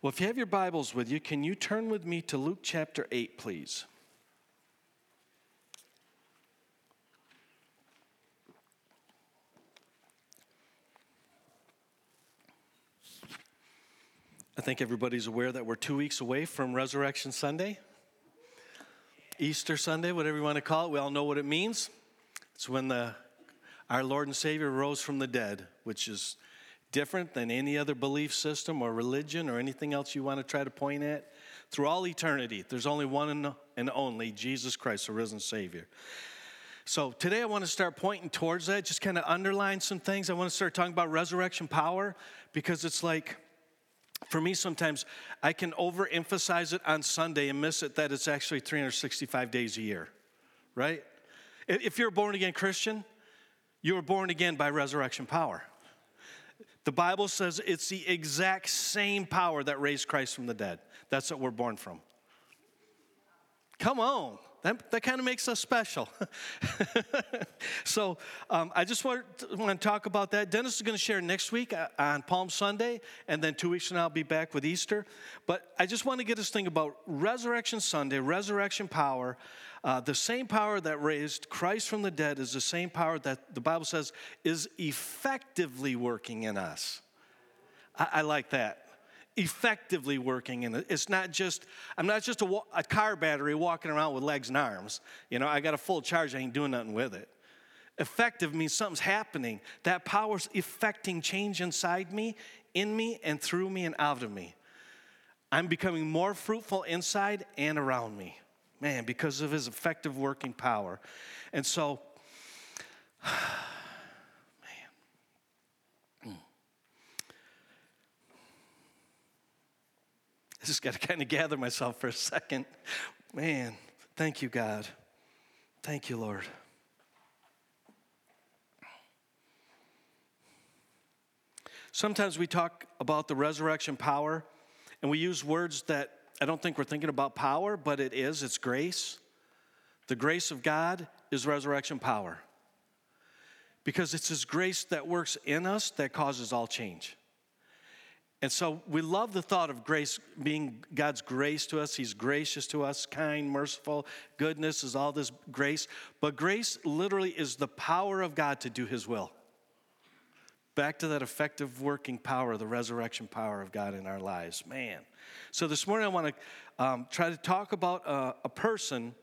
Well, if you have your Bibles with you, can you turn with me to Luke chapter 8, please? I think everybody's aware that we're two weeks away from Resurrection Sunday, Easter Sunday, whatever you want to call it. We all know what it means. It's when the, our Lord and Savior rose from the dead, which is different than any other belief system or religion or anything else you want to try to point at. Through all eternity, there's only one and only Jesus Christ, the risen Savior. So today I want to start pointing towards that, just kind of underline some things. I want to start talking about resurrection power because it's like, for me, sometimes I can overemphasize it on Sunday and miss it that it's actually 365 days a year, right? If you're a born again Christian, you were born again by resurrection power. The Bible says it's the exact same power that raised Christ from the dead. That's what we're born from. Come on. That, that kind of makes us special. so um, I just want, to talk about that. Dennis is going to share next week uh, on Palm Sunday, and then two weeks from now I'll be back with Easter. But I just want to get us thinking about Resurrection Sunday, resurrection power. Uh, the same power that raised Christ from the dead is the same power that the Bible says is effectively working in us. I, I like that effectively working and it's not just i'm not just a, a, car battery walking around with legs and arms. You know i got a full charge i ain't doing nothing with it. Effective means something's happening. That power's effecting change inside me in me and through me and out of me. I'm becoming more fruitful inside and around me man because of his effective working power. And so just got to kind of gather myself for a second. Man, thank you, God. Thank you, Lord. Sometimes we talk about the resurrection power, and we use words that I don't think we're thinking about power, but it is. It's grace. The grace of God is resurrection power. Because it's His grace that works in us that causes all change. And so we love the thought of grace being God's grace to us. He's gracious to us, kind, merciful. Goodness is all this grace. But grace literally is the power of God to do His will. Back to that effective working power, the resurrection power of God in our lives. Man. So this morning I want to um, try to talk about a, a person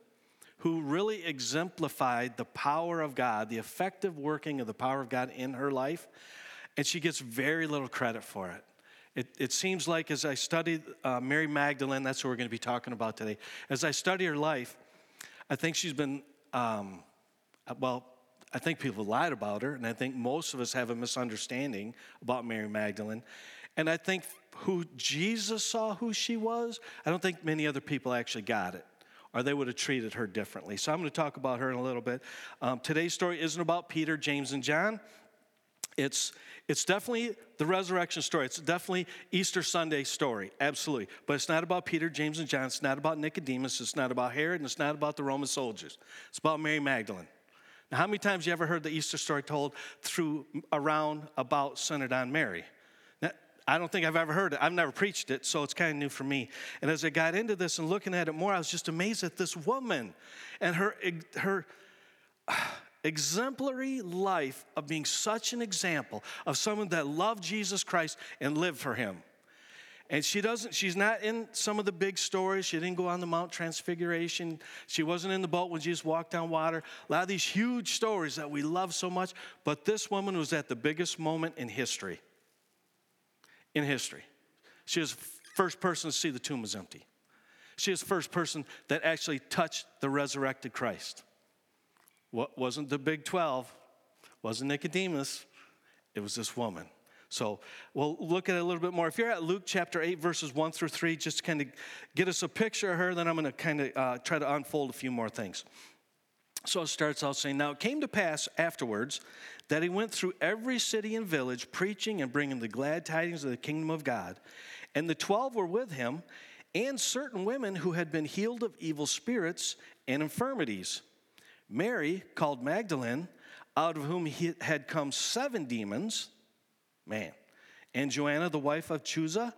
who really exemplified the power of God, the effective working of the power of God in her life. And she gets very little credit for it. It, it seems like as I studied uh, Mary Magdalene, that's what we're going to be talking about today. As I study her life, I think she's been, um, well, I think people lied about her, and I think most of us have a misunderstanding about Mary Magdalene. And I think who Jesus saw who she was, I don't think many other people actually got it, or they would have treated her differently. So I'm going to talk about her in a little bit. Um, today's story isn't about Peter, James, and John. It's, it's definitely the resurrection story. It's definitely Easter Sunday story, absolutely. But it's not about Peter, James, and John. It's not about Nicodemus. It's not about Herod, and it's not about the Roman soldiers. It's about Mary Magdalene. Now, how many times you ever heard the Easter story told through around about centered on Mary? Now, I don't think I've ever heard it. I've never preached it, so it's kind of new for me. And as I got into this and looking at it more, I was just amazed at this woman and her her exemplary life of being such an example of someone that loved Jesus Christ and lived for him. And she doesn't, she's not in some of the big stories. She didn't go on the Mount Transfiguration. She wasn't in the boat when Jesus walked on water. A lot of these huge stories that we love so much. But this woman was at the biggest moment in history. In history. She was first person to see the tomb was empty. She was first person that actually touched the resurrected Christ. What wasn't the Big 12, wasn't Nicodemus, it was this woman. So we'll look at it a little bit more. If you're at Luke chapter 8, verses 1 through 3, just kind of get us a picture of her, then I'm going to kind of uh, try to unfold a few more things. So it starts out saying, Now it came to pass afterwards that he went through every city and village, preaching and bringing the glad tidings of the kingdom of God. And the twelve were with him, and certain women who had been healed of evil spirits and infirmities Mary, called Magdalene, out of whom he had come seven demons, man, and Joanna, the wife of Chuza,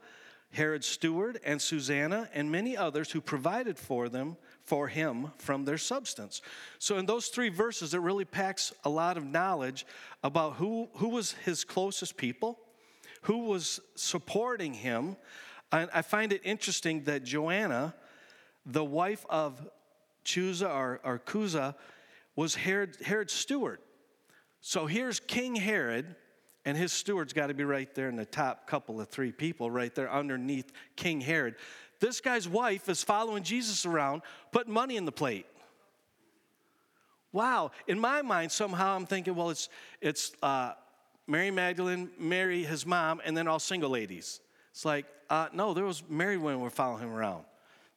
Herod's steward, and Susanna, and many others who provided for them for him from their substance. So in those three verses, it really packs a lot of knowledge about who, who was his closest people, who was supporting him. And I find it interesting that Joanna, the wife of Chuza or, or Kuza, was Herod, Herod's steward. So here's King Herod, and his steward's got to be right there in the top couple of three people, right there underneath King Herod. This guy's wife is following Jesus around, putting money in the plate. Wow. In my mind, somehow I'm thinking, well, it's, it's uh, Mary Magdalene, Mary, his mom, and then all single ladies. It's like, uh, no, there was married women were following him around.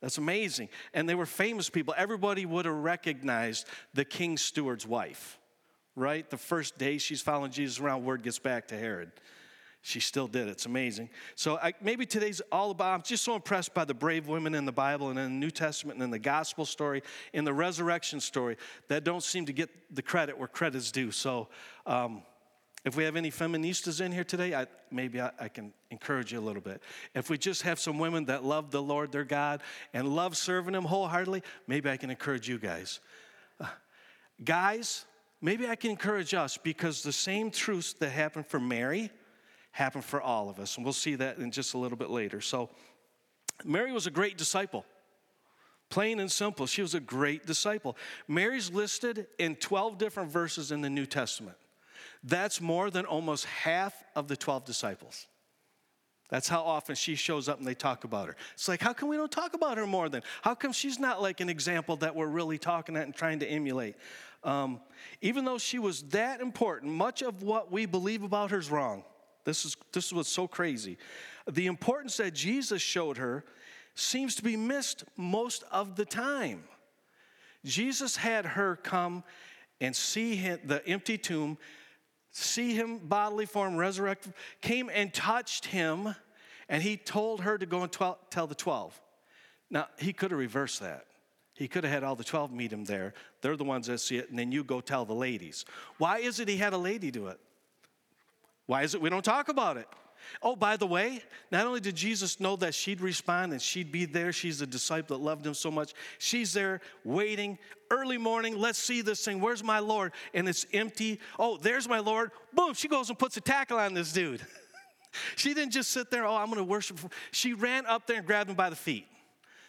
That's amazing. And they were famous people. Everybody would have recognized the king's steward's wife, right? The first day she's following Jesus around, word gets back to Herod she still did. It's amazing. So I, maybe today's all about, I'm just so impressed by the brave women in the Bible and in the New Testament and in the gospel story, in the resurrection story, that don't seem to get the credit where credit's due. So um, if we have any feministas in here today, I, maybe I, I, can encourage you a little bit. If we just have some women that love the Lord their God and love serving Him wholeheartedly, maybe I can encourage you guys. Uh, guys, maybe I can encourage us because the same truths that happened for Mary happen for all of us. And we'll see that in just a little bit later. So, Mary was a great disciple. Plain and simple, she was a great disciple. Mary's listed in 12 different verses in the New Testament. That's more than almost half of the 12 disciples. That's how often she shows up and they talk about her. It's like, how come we don't talk about her more than? How come she's not like an example that we're really talking at and trying to emulate? Um, even though she was that important, much of what we believe about her is wrong. This is, this is what's so crazy. The importance that Jesus showed her seems to be missed most of the time. Jesus had her come and see him, the empty tomb, see him bodily form, resurrected, came and touched him, and he told her to go and tell the 12. Now, he could have reversed that. He could have had all the 12 meet him there. They're the ones that see it, and then you go tell the ladies. Why is it he had a lady do it? Why is it we don't talk about it? Oh, by the way, not only did Jesus know that she'd respond and she'd be there, she's a disciple that loved him so much. She's there waiting, early morning, let's see this thing. Where's my Lord? And it's empty. Oh, there's my Lord. Boom, she goes and puts a tackle on this dude. she didn't just sit there, oh, I'm going to worship. She ran up there and grabbed him by the feet.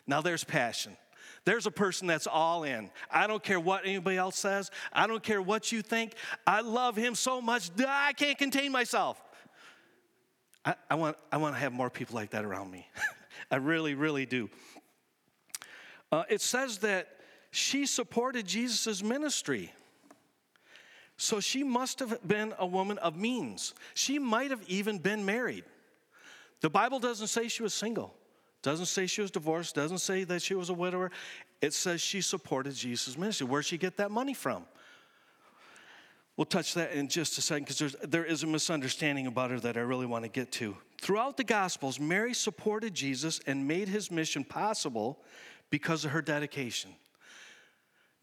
Now there's passion. There's a person that's all in. I don't care what anybody else says. I don't care what you think. I love him so much I can't contain myself. I, I want, I want to have more people like that around me. I really, really do. Uh, it says that she supported Jesus' ministry. So she must have been a woman of means. She might have even been married. The Bible doesn't say she was single. Doesn't say she was divorced, doesn't say that she was a widower. It says she supported Jesus' ministry. Where'd she get that money from? We'll touch that in just a second because there is a misunderstanding about her that I really want to get to. Throughout the Gospels, Mary supported Jesus and made his mission possible because of her dedication.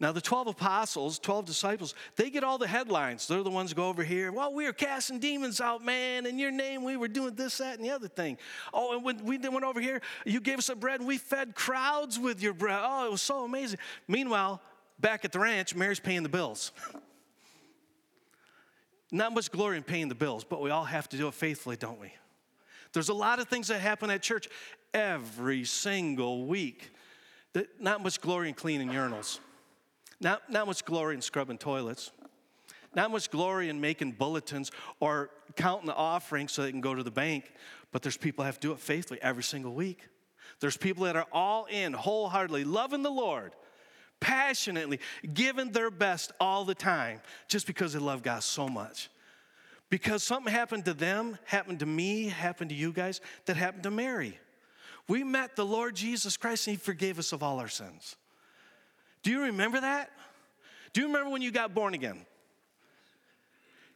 Now, the 12 apostles, 12 disciples, they get all the headlines. They're the ones who go over here. Well, we were casting demons out, man. In your name, we were doing this, that, and the other thing. Oh, and when we went over here, you gave us a bread and we fed crowds with your bread. Oh, it was so amazing. Meanwhile, back at the ranch, Mary's paying the bills. Not much glory in paying the bills, but we all have to do it faithfully, don't we? There's a lot of things that happen at church every single week. That not much glory in cleaning urinals. Not, not much glory in scrubbing toilets. Not much glory in making bulletins or counting the offering so they can go to the bank. But there's people that have to do it faithfully every single week. There's people that are all in, wholeheartedly, loving the Lord, passionately, giving their best all the time just because they love God so much. Because something happened to them, happened to me, happened to you guys, that happened to Mary. We met the Lord Jesus Christ and He forgave us of all our sins. Do you remember that? Do you remember when you got born again?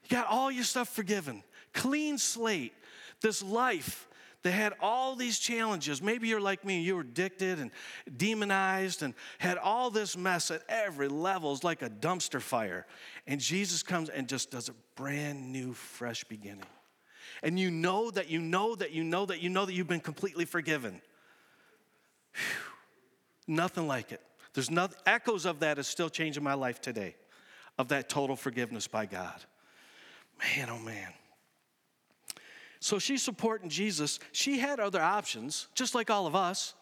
You got all your stuff forgiven, clean slate, this life that had all these challenges. Maybe you're like me, you were addicted and demonized and had all this mess at every level. It's like a dumpster fire. And Jesus comes and just does a brand new, fresh beginning. and you know that you know that you know that you know that you've been completely forgiven. Whew. Nothing like it. There's no, echoes of that is still changing my life today, of that total forgiveness by God. Man, oh man. So she's supporting Jesus. She had other options, just like all of us.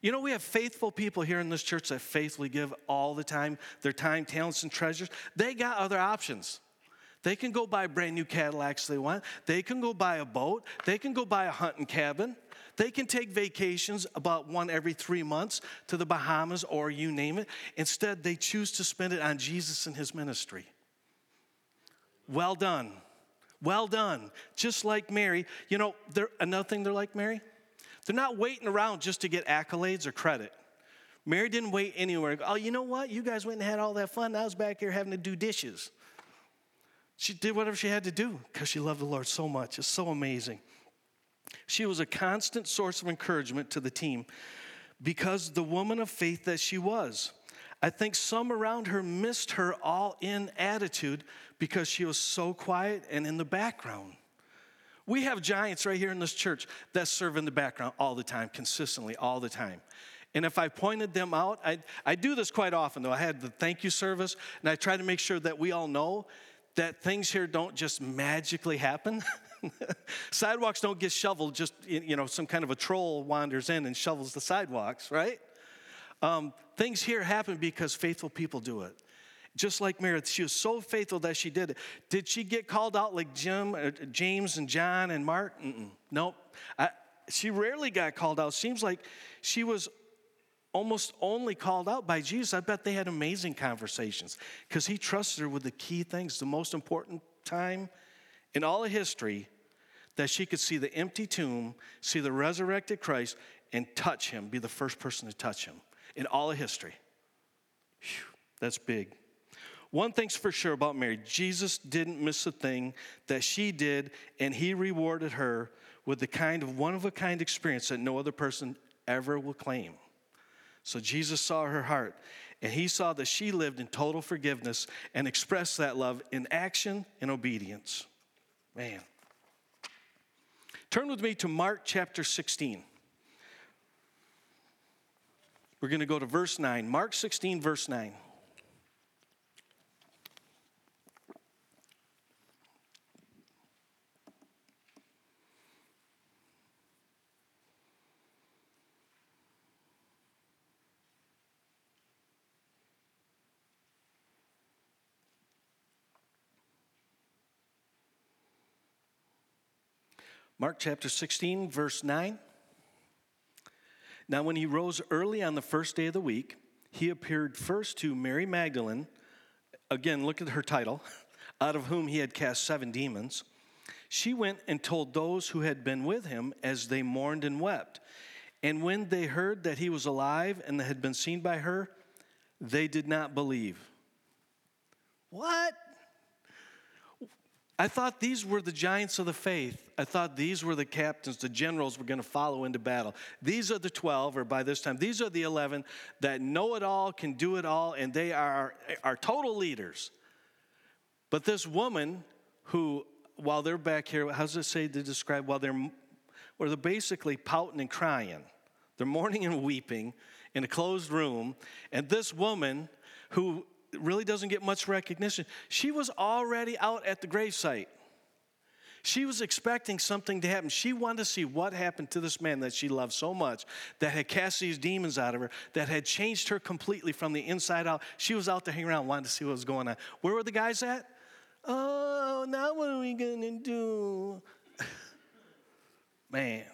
You know, we have faithful people here in this church that faithfully give all the time their time, talents, and treasures. They got other options. They can go buy brand new Cadillacs they want. They can go buy a boat. They can go buy a hunting cabin. They can take vacations about one every three months to the Bahamas or you name it. Instead, they choose to spend it on Jesus and his ministry. Well done. Well done. Just like Mary. You know, another thing they're like Mary, they're not waiting around just to get accolades or credit. Mary didn't wait anywhere. Oh, you know what? You guys went and had all that fun. I was back here having to do dishes. She did whatever she had to do because she loved the Lord so much. It's so amazing. She was a constant source of encouragement to the team because the woman of faith that she was. I think some around her missed her all in attitude because she was so quiet and in the background. We have giants right here in this church that serve in the background all the time, consistently, all the time. And if I pointed them out, I, I do this quite often though. I had the thank you service, and I try to make sure that we all know that things here don't just magically happen. sidewalks don't get shoveled just, you know, some kind of a troll wanders in and shovels the sidewalks, right? Um, things here happen because faithful people do it. Just like Mary, she was so faithful that she did it. Did she get called out like Jim, uh, James and John and Mark? Mm-mm. Nope. I, she rarely got called out. Seems like she was almost only called out by Jesus. I bet they had amazing conversations because he trusted her with the key things, the most important time in all of history that she could see the empty tomb, see the resurrected Christ, and touch him, be the first person to touch him in all of history. Whew, that's big. One thing's for sure about Mary Jesus didn't miss a thing that she did, and he rewarded her with the kind of one of a kind experience that no other person ever will claim. So Jesus saw her heart, and he saw that she lived in total forgiveness and expressed that love in action and obedience. Man. Turn with me to Mark chapter 16. We're going to go to verse 9. Mark 16, verse 9. Mark chapter 16, verse 9. Now, when he rose early on the first day of the week, he appeared first to Mary Magdalene. Again, look at her title, out of whom he had cast seven demons. She went and told those who had been with him as they mourned and wept. And when they heard that he was alive and had been seen by her, they did not believe. What? I thought these were the giants of the faith. I thought these were the captains, the generals were going to follow into battle. These are the 12, or by this time, these are the 11 that know it all, can do it all, and they are our total leaders. But this woman who, while they're back here, how does it say to describe? While they're, well, they're basically pouting and crying. They're mourning and weeping in a closed room. And this woman who really doesn't get much recognition. She was already out at the gravesite. She was expecting something to happen. She wanted to see what happened to this man that she loved so much, that had cast these demons out of her, that had changed her completely from the inside out. She was out to hang around, wanting to see what was going on. Where were the guys at? Oh, now what are we going to do? man.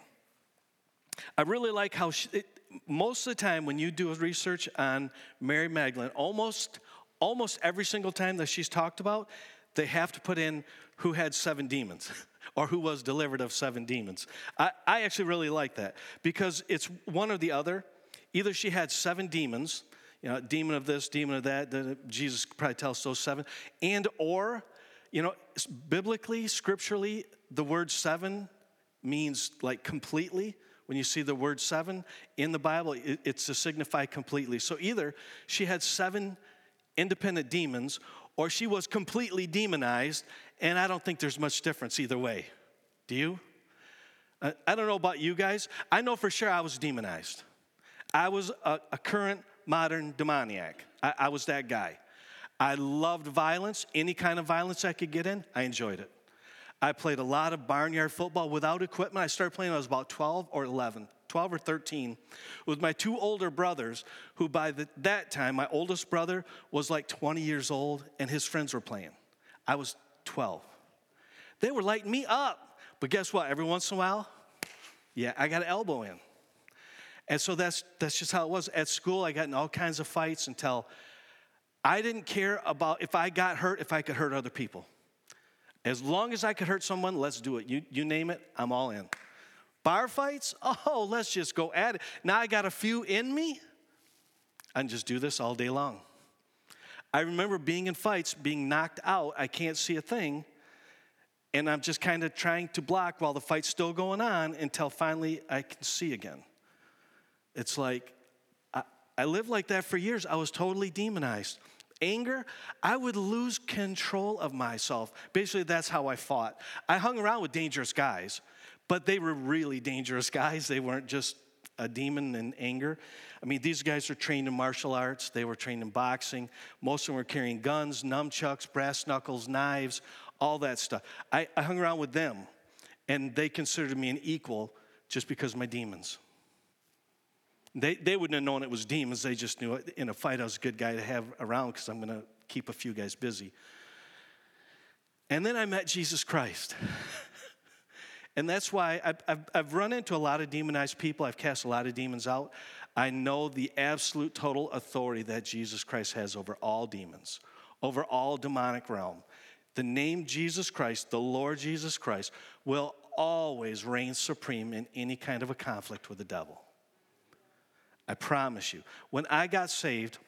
I really like how she, it, most of the time when you do research on Mary Magdalene, almost almost every single time that she's talked about, they have to put in who had seven demons or who was delivered of seven demons. I, I actually really like that because it's one or the other. Either she had seven demons, you know, demon of this, demon of that, Jesus probably tells those seven, and or, you know, biblically, scripturally, the word seven means like completely when you see the word seven in the Bible, it's to signify completely. So either she had seven independent demons or she was completely demonized, and I don't think there's much difference either way. Do you? I, don't know about you guys. I know for sure I was demonized. I was a, a current modern demoniac. I, I was that guy. I loved violence, any kind of violence I could get in, I enjoyed it. I played a lot of barnyard football without equipment. I started playing when I was about 12 or 11, 12 or 13, with my two older brothers, who by the, that time, my oldest brother was like 20 years old and his friends were playing. I was 12. They were lighting me up. But guess what? Every once in a while, yeah, I got an elbow in. And so that's, that's just how it was. At school, I got in all kinds of fights until I didn't care about if I got hurt, if I could hurt other people. As long as I could hurt someone, let's do it. You, you name it, I'm all in. Bar fights? Oh, let's just go at it. Now I got a few in me. I can just do this all day long. I remember being in fights, being knocked out. I can't see a thing. And I'm just kind of trying to block while the fight's still going on until finally I can see again. It's like, I, I lived like that for years. I was totally demonized. Anger, I would lose control of myself. Basically, that's how I fought. I hung around with dangerous guys, but they were really dangerous guys. They weren't just a demon in anger. I mean, these guys are trained in martial arts, they were trained in boxing. Most of them were carrying guns, nunchucks, brass knuckles, knives, all that stuff. I, I hung around with them, and they considered me an equal just because my demons. They, they wouldn't have known it was demons. They just knew in a fight I was a good guy to have around because I'm going to keep a few guys busy. And then I met Jesus Christ. and that's why I've, I've, I've, run into a lot of demonized people. I've cast a lot of demons out. I know the absolute total authority that Jesus Christ has over all demons, over all demonic realm. The name Jesus Christ, the Lord Jesus Christ, will always reign supreme in any kind of a conflict with the devil. I promise you. When I got saved,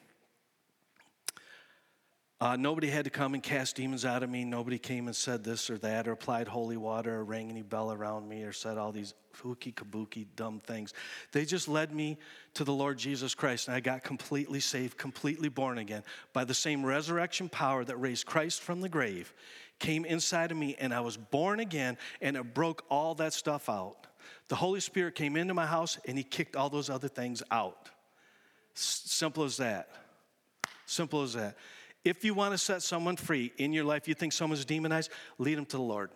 uh, nobody had to come and cast demons out of me. Nobody came and said this or that, or applied holy water, or rang any bell around me, or said all these hooky kabuki dumb things. They just led me to the Lord Jesus Christ, and I got completely saved, completely born again by the same resurrection power that raised Christ from the grave came inside of me, and I was born again, and it broke all that stuff out. The Holy Spirit came into my house and He kicked all those other things out. S- simple as that. Simple as that. If you want to set someone free in your life, you think someone's demonized, lead them to the Lord.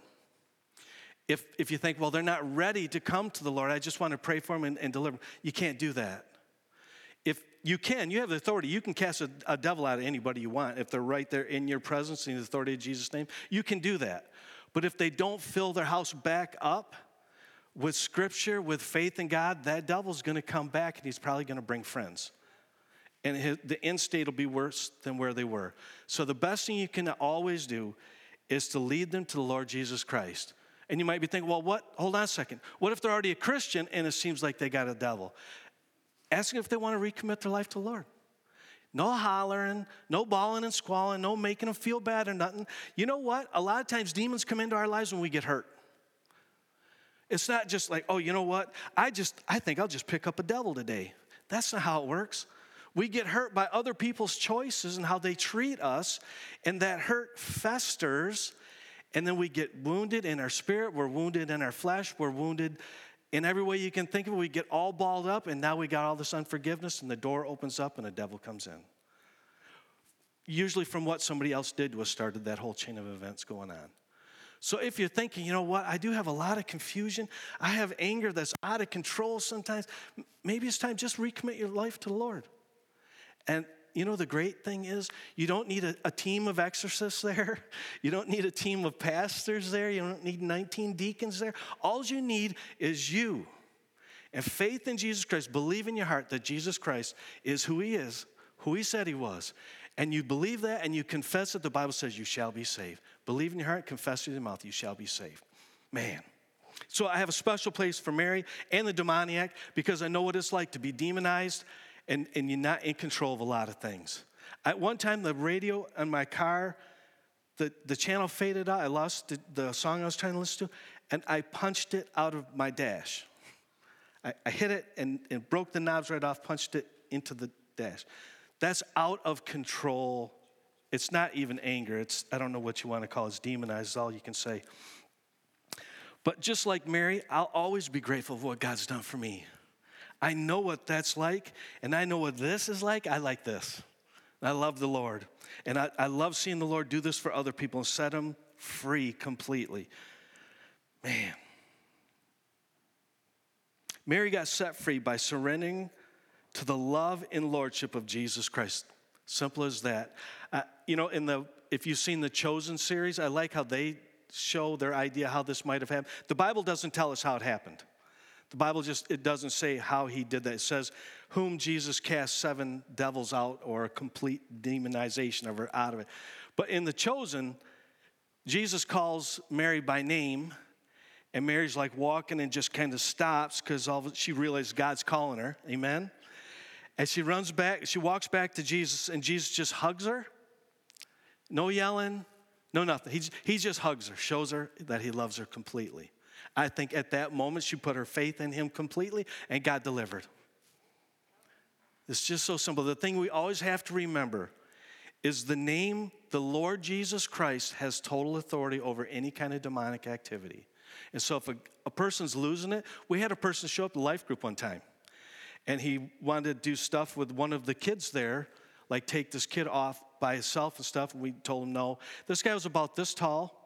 If, if you think, well, they're not ready to come to the Lord, I just want to pray for them and, and deliver them, you can't do that. If you can, you have the authority, you can cast a, a devil out of anybody you want. If they're right there in your presence in the authority of Jesus' name, you can do that. But if they don't fill their house back up, with scripture, with faith in God, that devil's going to come back and he's probably going to bring friends. And the end state will be worse than where they were. So, the best thing you can always do is to lead them to the Lord Jesus Christ. And you might be thinking, well, what? Hold on a second. What if they're already a Christian and it seems like they got a devil? Ask them if they want to recommit their life to the Lord. No hollering, no bawling and squalling, no making them feel bad or nothing. You know what? A lot of times demons come into our lives when we get hurt. It's not just like, oh, you know what? I just, I think I'll just pick up a devil today. That's not how it works. We get hurt by other people's choices and how they treat us, and that hurt festers, and then we get wounded in our spirit, we're wounded in our flesh, we're wounded in every way you can think of it. We get all balled up, and now we got all this unforgiveness, and the door opens up, and the devil comes in. Usually from what somebody else did was started that whole chain of events going on. So if you're thinking, you know what, I do have a lot of confusion, I have anger that's out of control sometimes, maybe it's time just recommit your life to the Lord. And you know, the great thing is, you don't need a, a, team of exorcists there. You don't need a team of pastors there. You don't need 19 deacons there. All you need is you. And faith in Jesus Christ. Believe in your heart that Jesus Christ is who he is, who he said he was. And you believe that and you confess it, the Bible says you shall be saved. Believe in your heart, confess with your mouth, you shall be saved. Man. So I have a special place for Mary and the demoniac because I know what it's like to be demonized and, and you're not in control of a lot of things. At one time, the radio in my car, the, the channel faded out. I lost the, the song I was trying to listen to, and I punched it out of my dash. I, I hit it and, and broke the knobs right off, punched it into the dash. That's out of control it's not even anger. It's, I don't know what you want to call it. It's demonized, is all you can say. But just like Mary, I'll always be grateful for what God's done for me. I know what that's like, and I know what this is like. I like this. I love the Lord. And I, I love seeing the Lord do this for other people and set them free completely. Man. Mary got set free by surrendering to the love and lordship of Jesus Christ. Simple as that. Uh, you know, in the if you've seen the Chosen series, I like how they show their idea how this might have happened. The Bible doesn't tell us how it happened. The Bible just it doesn't say how he did that. It says whom Jesus cast seven devils out or a complete demonization of her out of it. But in the chosen, Jesus calls Mary by name, and Mary's like walking and just kind of stops because she realizes God's calling her. Amen. And she runs back, she walks back to Jesus, and Jesus just hugs her. No yelling, no nothing. He, he just hugs her, shows her that he loves her completely. I think at that moment she put her faith in him completely, and God delivered. It's just so simple. The thing we always have to remember is the name, the Lord Jesus Christ, has total authority over any kind of demonic activity. And so if a, a person's losing it, we had a person show up to life group one time, and he wanted to do stuff with one of the kids there, like take this kid off by himself and stuff. And we told him no. This guy was about this tall.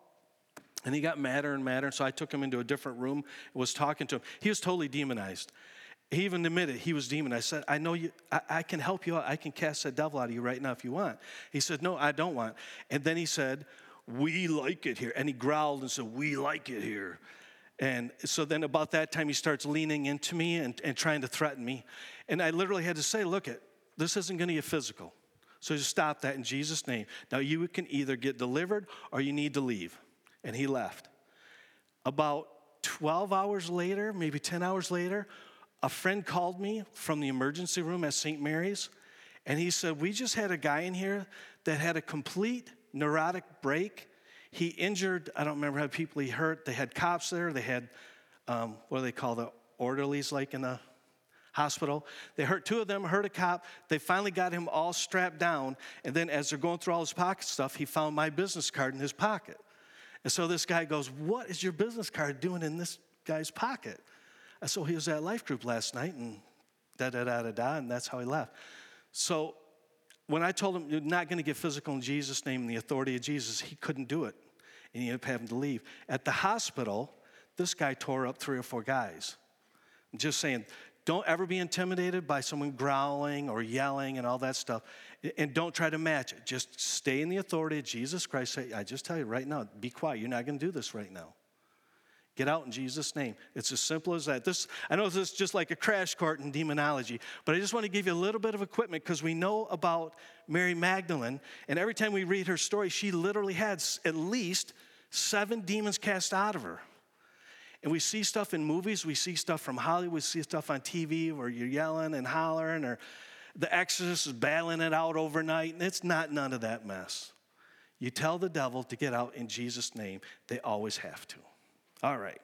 And he got madder and madder. And so I took him into a different room was talking to him. He was totally demonized. He even admitted he was demon. I said, I know you, I, I, can help you out. I can cast that devil out of you right now if you want. He said, No, I don't want. And then he said, We like it here. And he growled and said, We like it here. And so then about that time, he starts leaning into me and, and trying to threaten me. And I literally had to say, Look, it, this isn't going to get physical. So just stop that in Jesus' name. Now you can either get delivered or you need to leave. And he left. About 12 hours later, maybe 10 hours later, a friend called me from the emergency room at St. Mary's, and he said, We just had a guy in here that had a complete neurotic break. He injured, I don't remember how people he hurt. They had cops there, they had, um, what do they call the orderlies like in a hospital. They hurt two of them, hurt a cop. They finally got him all strapped down. And then, as they're going through all his pocket stuff, he found my business card in his pocket. And so this guy goes, What is your business card doing in this guy's pocket? Uh, so he was at life group last night and da da da da da, and that's how he left. So when I told him you're not going to get physical in Jesus' name and the authority of Jesus, he couldn't do it. And he ended up having to leave. At the hospital, this guy tore up three or four guys. I'm just saying, don't ever be intimidated by someone growling or yelling and all that stuff. And don't try to match it. Just stay in the authority of Jesus Christ. I just tell you right now, be quiet. You're not going to do this right now. Get out in Jesus' name. It's as simple as that. This, I know this is just like a crash course in demonology, but I just want to give you a little bit of equipment because we know about Mary Magdalene, and every time we read her story, she literally had at least seven demons cast out of her. And we see stuff in movies, we see stuff from Hollywood, we see stuff on TV where you're yelling and hollering, or the exorcist is battling it out overnight, and it's not none of that mess. You tell the devil to get out in Jesus' name, they always have to. All right.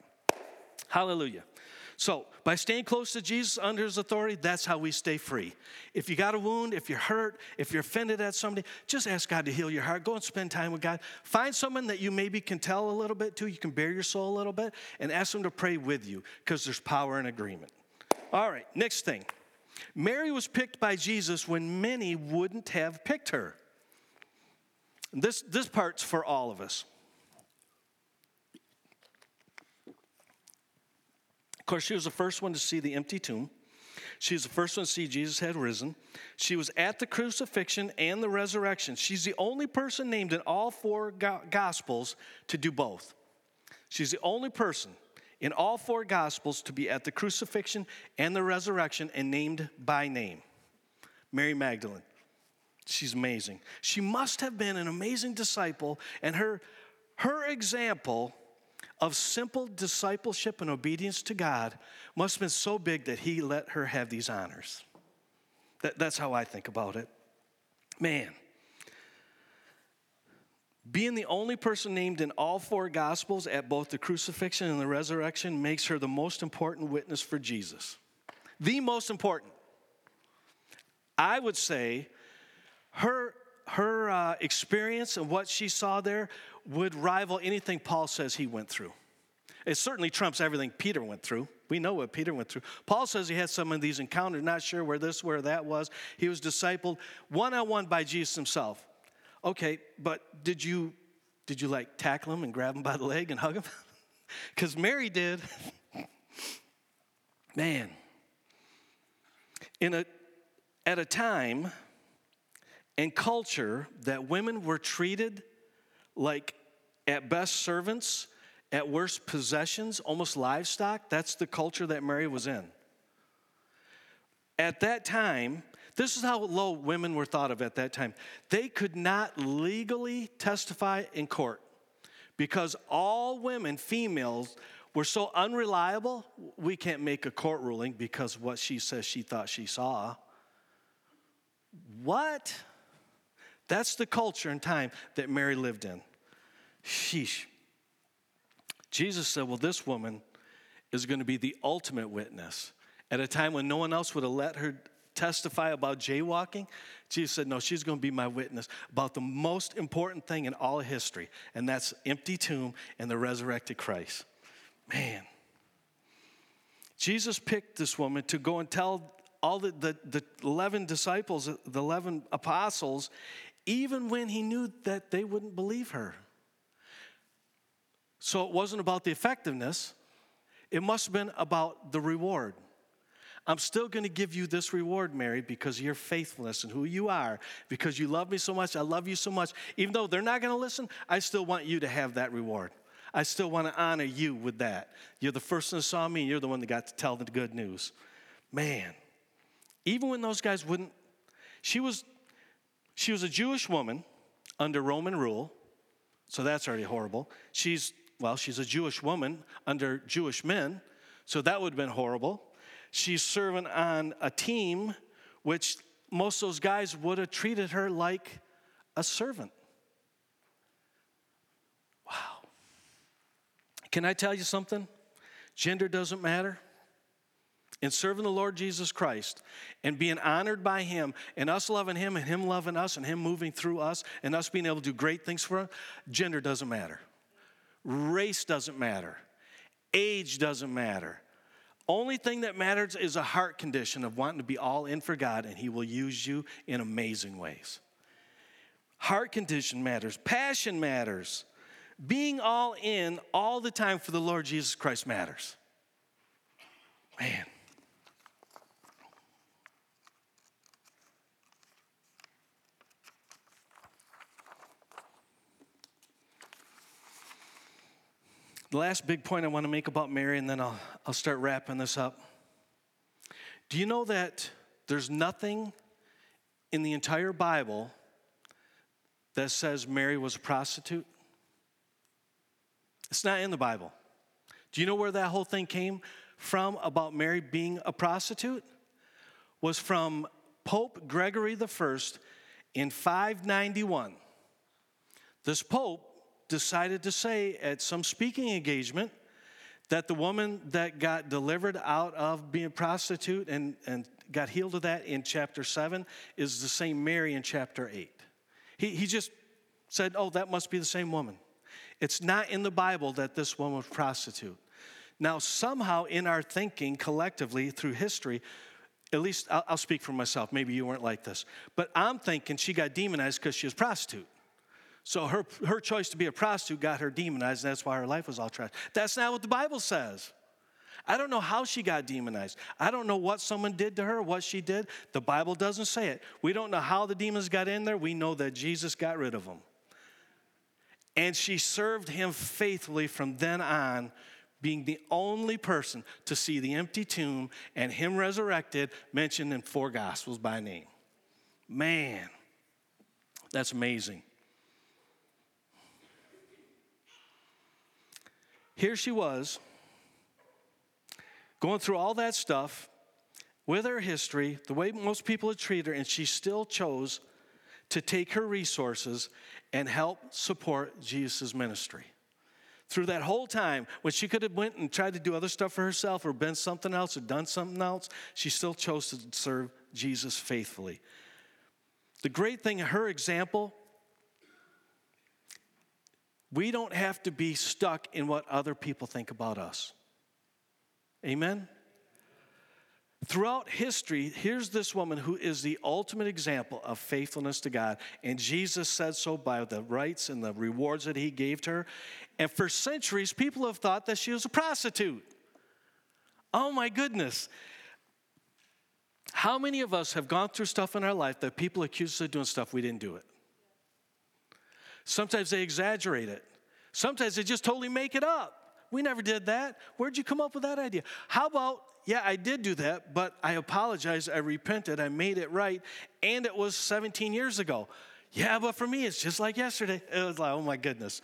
Hallelujah. So, by staying close to Jesus under his authority, that's how we stay free. If you got a wound, if you're hurt, if you're offended at somebody, just ask God to heal your heart. Go and spend time with God. Find someone that you maybe can tell a little bit to, you can bear your soul a little bit, and ask them to pray with you because there's power in agreement. All right, next thing. Mary was picked by Jesus when many wouldn't have picked her. This, this part's for all of us. Of course, she was the first one to see the empty tomb. She was the first one to see Jesus had risen. She was at the crucifixion and the resurrection. She's the only person named in all four gospels to do both. She's the only person in all four gospels to be at the crucifixion and the resurrection and named by name Mary Magdalene. She's amazing. She must have been an amazing disciple, and her, her example of simple discipleship and obedience to God must have been so big that He let her have these honors. That, that's how I think about it. Man, being the only person named in all four Gospels at both the crucifixion and the resurrection makes her the most important witness for Jesus. The most important. I would say her, her uh, experience and what she saw there would rival anything Paul says he went through. It certainly trumps everything Peter went through. We know what Peter went through. Paul says he had some of these encounters, not sure where this, where that was. He was discipled one on one by Jesus himself. Okay, but did you did you like tackle him and grab him by the leg and hug him? Because Mary did. Man. In a, at a time and culture that women were treated like at best servants, at worst possessions, almost livestock, that's the culture that Mary was in. At that time, this is how low women were thought of at that time. They could not legally testify in court because all women, females, were so unreliable, we can't make a court ruling because what she says she thought she saw. What? That's the culture and time that Mary lived in. Sheesh. Jesus said, Well, this woman is going to be the ultimate witness. At a time when no one else would have let her testify about jaywalking, Jesus said, No, she's going to be my witness about the most important thing in all of history, and that's empty tomb and the resurrected Christ. Man. Jesus picked this woman to go and tell all the, the, the 11 disciples, the 11 apostles, even when he knew that they wouldn't believe her. So it wasn't about the effectiveness, it must have been about the reward. I'm still going to give you this reward, Mary, because of your faithfulness and who you are, because you love me so much. I love you so much. Even though they're not going to listen, I still want you to have that reward. I still want to honor you with that. You're the first one that saw me, and you're the one that got to tell the good news. Man, even when those guys wouldn't, she was, she was a Jewish woman under Roman rule, so that's already horrible. She's, well, she's a Jewish woman under Jewish men, so that would have been horrible. She's serving on a team which most of those guys would have treated her like a servant. Wow. Can I tell you something? Gender doesn't matter. In serving the Lord Jesus Christ and being honored by Him and us loving Him and Him loving us and Him moving through us and us being able to do great things for Him, gender doesn't matter. Race doesn't matter. Age doesn't matter. Only thing that matters is a heart condition of wanting to be all in for God, and He will use you in amazing ways. Heart condition matters, passion matters. Being all in all the time for the Lord Jesus Christ matters. Man. The last big point I want to make about Mary, and then I'll, I'll start wrapping this up. Do you know that there's nothing in the entire Bible that says Mary was a prostitute? It's not in the Bible. Do you know where that whole thing came from about Mary being a prostitute? Was from Pope Gregory I in 591. This Pope decided to say at some speaking engagement that the woman that got delivered out of being a prostitute and, and got healed of that in chapter 7 is the same Mary in chapter 8. He, he just said, Oh, that must be the same woman. It's not in the Bible that this woman was prostitute. Now, somehow in our thinking collectively through history, at least I'll, I'll speak for myself, maybe you weren't like this, but I'm thinking she got demonized because she was prostitute. So her, her choice to be a prostitute got her demonized, and that's why her life was all trash. That's not what the Bible says. I don't know how she got demonized. I don't know what someone did to her, what she did. The Bible doesn't say it. We don't know how the demons got in there. We know that Jesus got rid of them. And she served him faithfully from then on, being the only person to see the empty tomb and him resurrected mentioned in four Gospels by name. Man, that's amazing. Here she was, going through all that stuff with her history, the way most people would treat her, and she still chose to take her resources and help support Jesus' ministry. Through that whole time, when she could have went and tried to do other stuff for herself or been something else or done something else, she still chose to serve Jesus faithfully. The great thing, her example We don't have to be stuck in what other people think about us. Amen? Throughout history, here's this woman who is the ultimate example of faithfulness to God. And Jesus said so by the rights and the rewards that he gave to her. And for centuries, people have thought that she was a prostitute. Oh my goodness. How many of us have gone through stuff in our life that people accuse us of doing stuff we didn't do it? Sometimes they exaggerate it. Sometimes they just totally make it up. We never did that. Where'd you come up with that idea? How about, yeah, I did do that, but I apologized, I repented, I made it right, and it was 17 years ago. Yeah, but for me, it's just like yesterday. It was like, oh my goodness.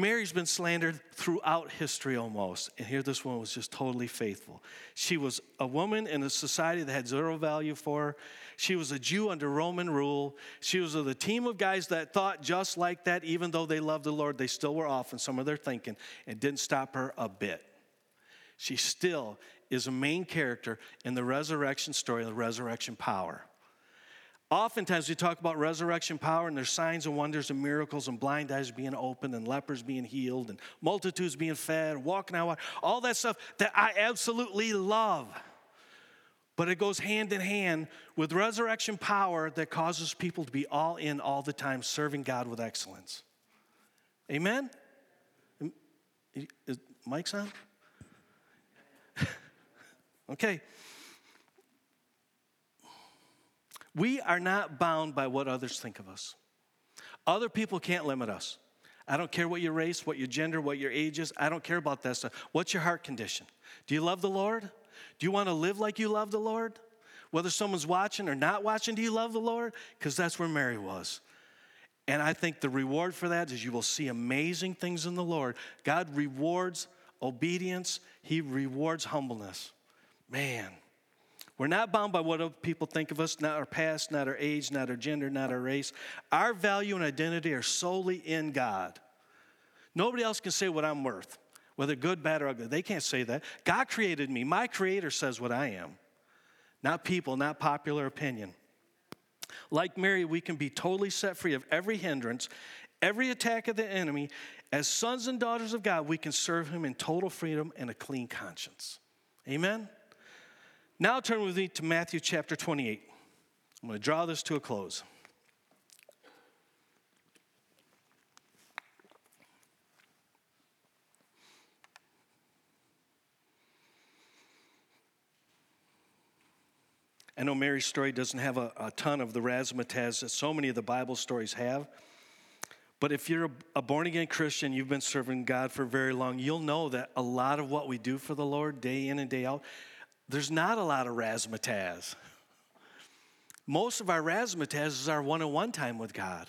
Mary's been slandered throughout history almost, and here this woman was just totally faithful. She was a woman in a society that had zero value for her. She was a Jew under Roman rule. She was of the team of guys that thought just like that, even though they loved the Lord, they still were off in some of their thinking. It didn't stop her a bit. She still is a main character in the resurrection story, the resurrection power. Oftentimes we talk about resurrection power and there's signs and wonders and miracles and blind eyes being opened and lepers being healed and multitudes being fed, walking out, all that stuff that I absolutely love. But it goes hand in hand with resurrection power that causes people to be all in all the time, serving God with excellence. Amen? Is Mike's on? okay. We are not bound by what others think of us. Other people can't limit us. I don't care what your race, what your gender, what your age is. I don't care about that stuff. What's your heart condition? Do you love the Lord? Do you want to live like you love the Lord? Whether someone's watching or not watching, do you love the Lord? Because that's where Mary was. And I think the reward for that is you will see amazing things in the Lord. God rewards obedience, He rewards humbleness. Man. We're not bound by what other people think of us, not our past, not our age, not our gender, not our race. Our value and identity are solely in God. Nobody else can say what I'm worth, whether good, bad, or ugly. They can't say that. God created me. My creator says what I am, not people, not popular opinion. Like Mary, we can be totally set free of every hindrance, every attack of the enemy. As sons and daughters of God, we can serve Him in total freedom and a clean conscience. Amen? Now turn with me to Matthew chapter 28. I'm going to draw this to a close. I know Mary's story doesn't have a, a, ton of the razzmatazz that so many of the Bible stories have. But if you're a, a born again Christian, you've been serving God for very long, you'll know that a lot of what we do for the Lord day in and day out there's not a lot of razzmatazz. Most of our razzmatazz is our one on one time with God.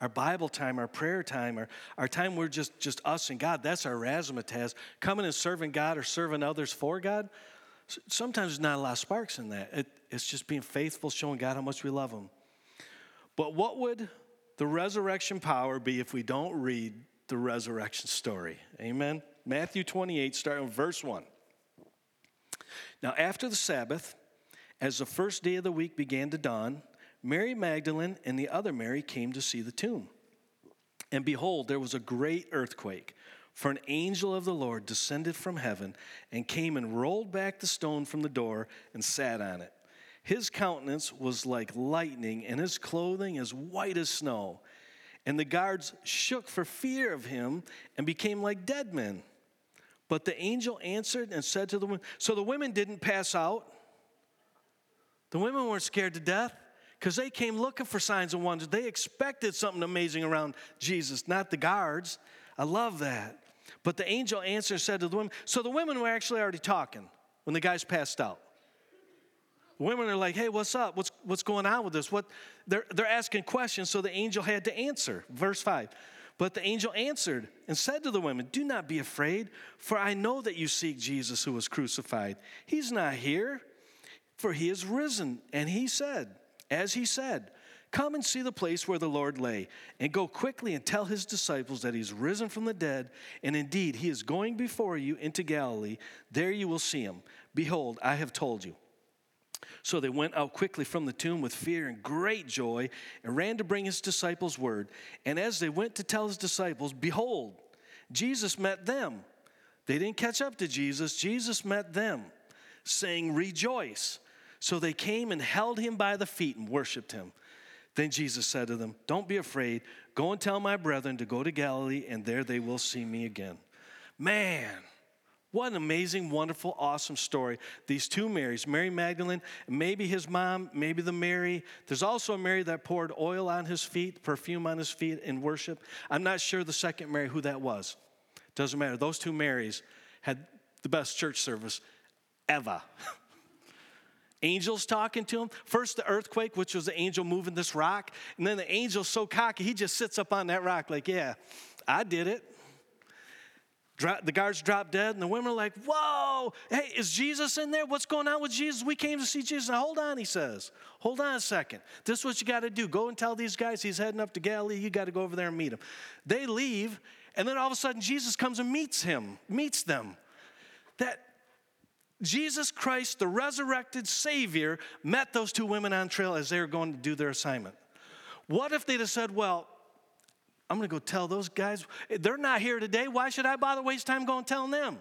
Our Bible time, our prayer time, our, our time we're just, just us and God, that's our razzmatazz. Coming and serving God or serving others for God, sometimes there's not a lot of sparks in that. It, it's just being faithful, showing God how much we love Him. But what would the resurrection power be if we don't read the resurrection story? Amen? Matthew 28, starting with verse 1. Now, after the Sabbath, as the first day of the week began to dawn, Mary Magdalene and the other Mary came to see the tomb. And behold, there was a great earthquake, for an angel of the Lord descended from heaven and came and rolled back the stone from the door and sat on it. His countenance was like lightning, and his clothing as white as snow. And the guards shook for fear of him and became like dead men. But the angel answered and said to the women, so the women didn't pass out. The women weren't scared to death because they came looking for signs and wonders. They expected something amazing around Jesus, not the guards. I love that. But the angel answered and said to the women, so the women were actually already talking when the guys passed out. The women are like, hey, what's up? What's, what's going on with this? What, they're, they're asking questions, so the angel had to answer. Verse 5. But the angel answered and said to the women, Do not be afraid, for I know that you seek Jesus who was crucified. He's not here, for he is risen. And he said, As he said, Come and see the place where the Lord lay, and go quickly and tell his disciples that he's risen from the dead, and indeed he is going before you into Galilee. There you will see him. Behold, I have told you. So they went out quickly from the tomb with fear and great joy and ran to bring his disciples word. And as they went to tell his disciples, behold, Jesus met them. They didn't catch up to Jesus, Jesus met them, saying, Rejoice. So they came and held him by the feet and worshiped him. Then Jesus said to them, Don't be afraid. Go and tell my brethren to go to Galilee, and there they will see me again. Man, what an amazing, wonderful, awesome story. These two Marys, Mary Magdalene, maybe his mom, maybe the Mary. There's also a Mary that poured oil on his feet, perfume on his feet in worship. I'm not sure the second Mary who that was. Doesn't matter. Those two Marys had the best church service ever. Angels talking to him. First, the earthquake, which was the angel moving this rock. And then the angel's so cocky, he just sits up on that rock, like, yeah, I did it. The guards drop dead, and the women are like, Whoa, hey, is Jesus in there? What's going on with Jesus? We came to see Jesus. Now, hold on, he says. Hold on a second. This is what you got to do. Go and tell these guys he's heading up to Galilee. You got to go over there and meet him. They leave, and then all of a sudden, Jesus comes and meets him, meets them. That Jesus Christ, the resurrected Savior, met those two women on trail as they were going to do their assignment. What if they'd have said, Well, I'm going to go tell those guys, they're not here today. Why should I bother waste time going telling them?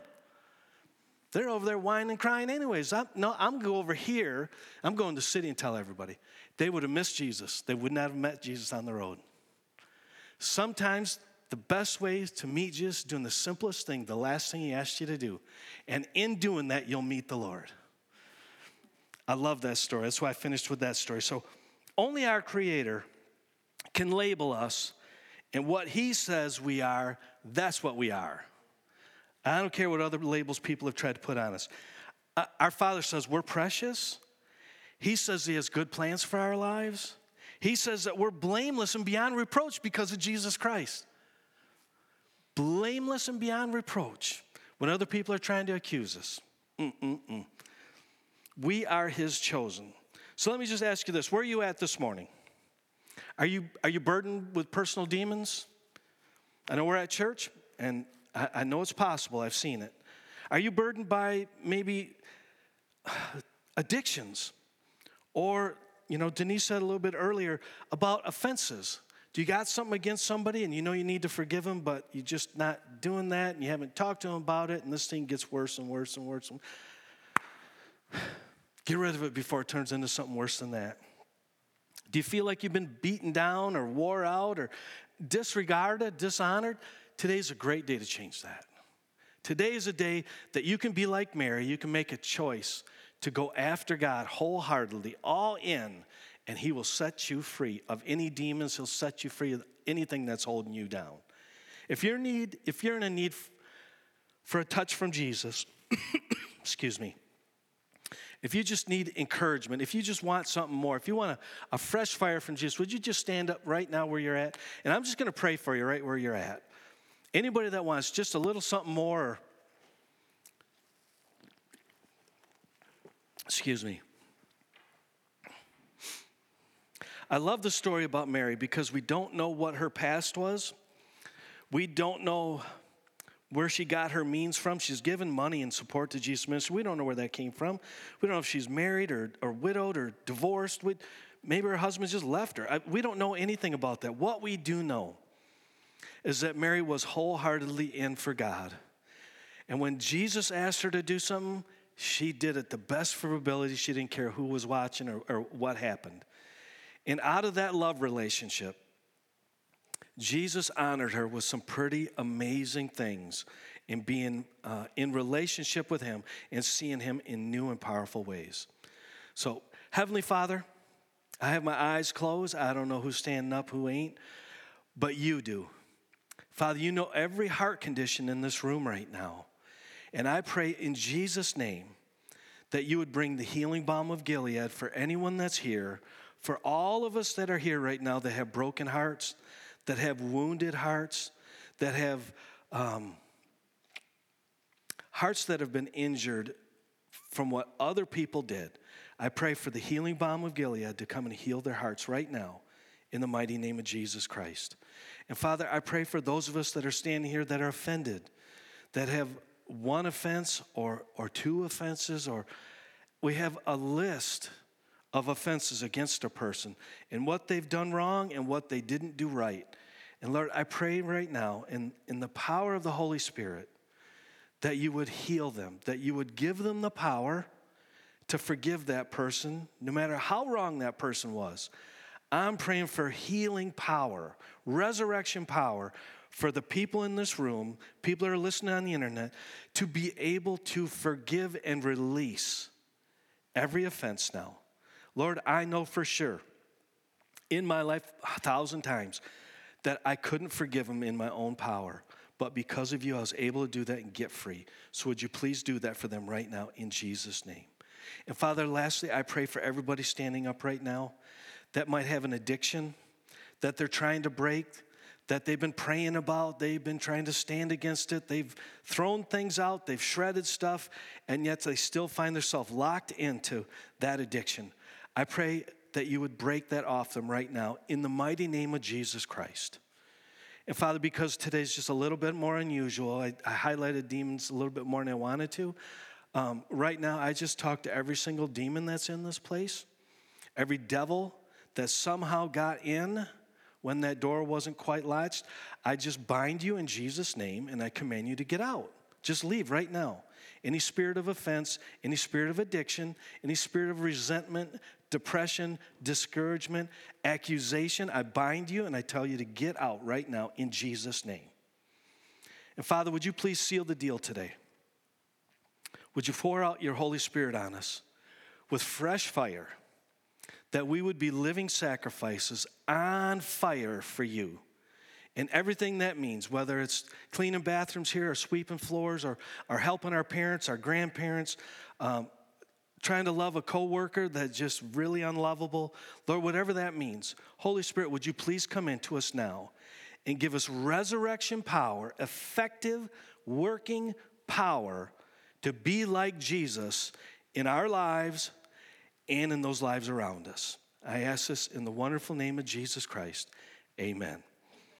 They're over there whining and crying anyways. I'm, no, I'm going to go over here. I'm going to the city and tell everybody. They would have missed Jesus. They would not have met Jesus on the road. Sometimes the best way to meet Jesus doing the simplest thing, the last thing he asked you to do. And in doing that, you'll meet the Lord. I love that story. That's why I finished with that story. So, only our Creator can label us, and what He says we are, that's what we are. I don't care what other labels people have tried to put on us. Uh, our Father says we're precious. He says He has good plans for our lives. He says that we're blameless and beyond reproach because of Jesus Christ blameless and beyond reproach when other people are trying to accuse us. Mm-mm-mm. We are His chosen. So let me just ask you this where are you at this morning? Are you, are you burdened with personal demons? I know we're at church, and I, I know it's possible, I've seen it. Are you burdened by maybe addictions? Or, you know, Denise said a little bit earlier about offenses. Do you got something against somebody and you know you need to forgive them, but you're just not doing that and you haven't talked to them about it and this thing gets worse and worse and worse? And Get rid of it before it turns into something worse than that. Do you feel like you've been beaten down or wore out or disregarded, dishonored? Today's a great day to change that. Today is a day that you can be like Mary. You can make a choice to go after God wholeheartedly, all in, and he will set you free of any demons. He'll set you free of anything that's holding you down. If you're need, if you're in a need for a touch from Jesus, excuse me. If you just need encouragement, if you just want something more, if you want a, a fresh fire from Jesus, would you just stand up right now where you're at? And I'm just going to pray for you right where you're at. Anybody that wants just a little something more, excuse me. I love the story about Mary because we don't know what her past was. We don't know where she got her means from. She's given money and support to Jesus' ministry. We don't know where that came from. We don't know if she's married or, or widowed or divorced. We, maybe her husband just left her. I, we don't know anything about that. What we do know is that Mary was wholeheartedly in for God. And when Jesus asked her to do something, she did it the best for her ability. She didn't care who was watching or, or what happened. And out of that love relationship, Jesus honored her with some pretty amazing things in being uh, in relationship with Him and seeing Him in new and powerful ways. So, Heavenly Father, I have my eyes closed. I don't know who's standing up, who ain't, but you do. Father, you know every heart condition in this room right now. And I pray in Jesus' name that you would bring the healing balm of Gilead for anyone that's here for all of us that are here right now that have broken hearts, that have wounded hearts, that have um, hearts that have been injured from what other people did, I pray for the healing balm of Gilead to come and heal their hearts right now in the mighty name of Jesus Christ. And Father, I pray for those of us that are standing here that are offended, that have one offense or, or two offenses or we have a list of offenses against a person and what they've done wrong and what they didn't do right. And Lord, I pray right now in, in the power of the Holy Spirit that you would heal them, that you would give them the power to forgive that person, no matter how wrong that person was. I'm praying for healing power, resurrection power for the people in this room, people that are listening on the internet, to be able to forgive and release every offense now. Lord, I know for sure in my life a thousand times that I couldn't forgive them in my own power. But because of you, I was able to do that and get free. So would you please do that for them right now in Jesus' name? And Father, lastly, I pray for everybody standing up right now that might have an addiction that they're trying to break, that they've been praying about, they've been trying to stand against it, they've thrown things out, they've shredded stuff, and yet they still find themselves locked into that addiction. I pray that you would break that off them right now in the mighty name of Jesus Christ. And Father, because today's just a little bit more unusual, I, I highlighted demons a little bit more than I wanted to. Um, right now, I just talked to every single demon that's in this place, every devil that somehow got in when that door wasn't quite latched. I just bind you in Jesus' name and I command you to get out. Just leave right now. Any spirit of offense, any spirit of addiction, any spirit of resentment, depression, discouragement, accusation, I bind you and I tell you to get out right now in Jesus' name. And Father, would you please seal the deal today? Would you pour out your Holy Spirit on us with fresh fire that we would be living sacrifices on fire for you? And everything that means, whether it's cleaning bathrooms here or sweeping floors or, or helping our parents, our grandparents, um, trying to love a coworker that's just really unlovable, Lord, whatever that means, Holy Spirit, would you please come into us now and give us resurrection power, effective, working power to be like Jesus in our lives and in those lives around us. I ask this in the wonderful name of Jesus Christ. Amen.